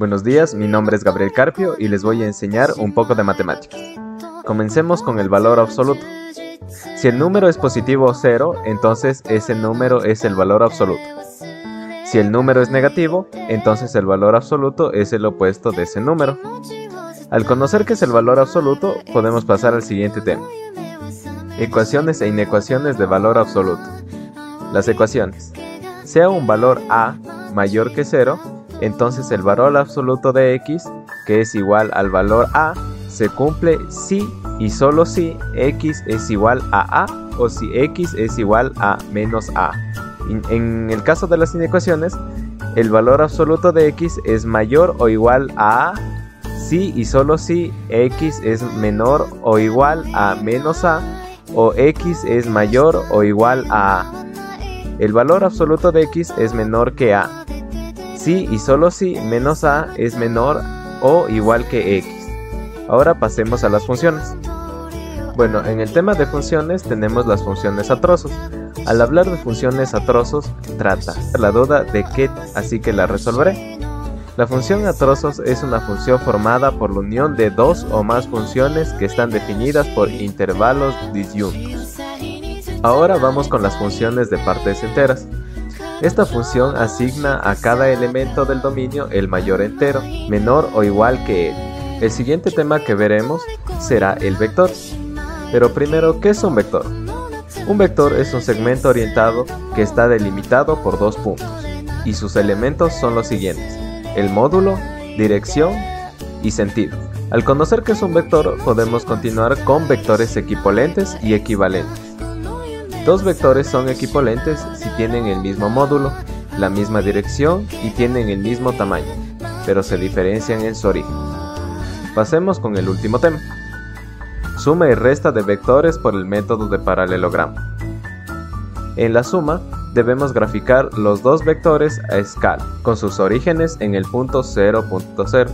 Buenos días, mi nombre es Gabriel Carpio y les voy a enseñar un poco de matemáticas. Comencemos con el valor absoluto. Si el número es positivo o cero, entonces ese número es el valor absoluto. Si el número es negativo, entonces el valor absoluto es el opuesto de ese número. Al conocer que es el valor absoluto, podemos pasar al siguiente tema. Ecuaciones e inecuaciones de valor absoluto. Las ecuaciones. Sea un valor a mayor que 0, entonces el valor absoluto de x, que es igual al valor a, se cumple si y solo si x es igual a a o si x es igual a menos a. En el caso de las inecuaciones, el valor absoluto de x es mayor o igual a a si y solo si x es menor o igual a menos a o x es mayor o igual a a. El valor absoluto de x es menor que a. Si y solo si menos a es menor o igual que x. Ahora pasemos a las funciones. Bueno, en el tema de funciones tenemos las funciones a trozos. Al hablar de funciones a trozos, trata la duda de qué, así que la resolveré. La función a trozos es una función formada por la unión de dos o más funciones que están definidas por intervalos disyuntos. Ahora vamos con las funciones de partes enteras. Esta función asigna a cada elemento del dominio el mayor entero, menor o igual que él. El siguiente tema que veremos será el vector. Pero primero, ¿qué es un vector? Un vector es un segmento orientado que está delimitado por dos puntos, y sus elementos son los siguientes, el módulo, dirección y sentido. Al conocer que es un vector, podemos continuar con vectores equivalentes y equivalentes. Dos vectores son equivalentes si tienen el mismo módulo, la misma dirección y tienen el mismo tamaño, pero se diferencian en su origen. Pasemos con el último tema. Suma y resta de vectores por el método de paralelogramo. En la suma, debemos graficar los dos vectores a escala, con sus orígenes en el punto 0.0,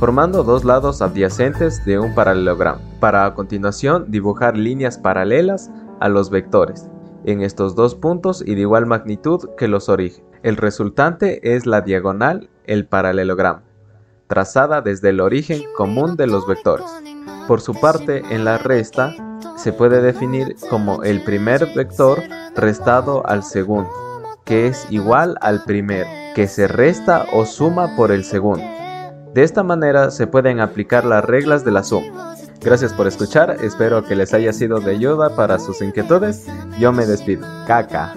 formando dos lados adyacentes de un paralelogramo, para a continuación dibujar líneas paralelas a los vectores en estos dos puntos y de igual magnitud que los orígenes. El resultante es la diagonal, el paralelogramo, trazada desde el origen común de los vectores. Por su parte, en la resta, se puede definir como el primer vector restado al segundo, que es igual al primero, que se resta o suma por el segundo. De esta manera se pueden aplicar las reglas de la suma. Gracias por escuchar, espero que les haya sido de ayuda para sus inquietudes. Yo me despido. Caca.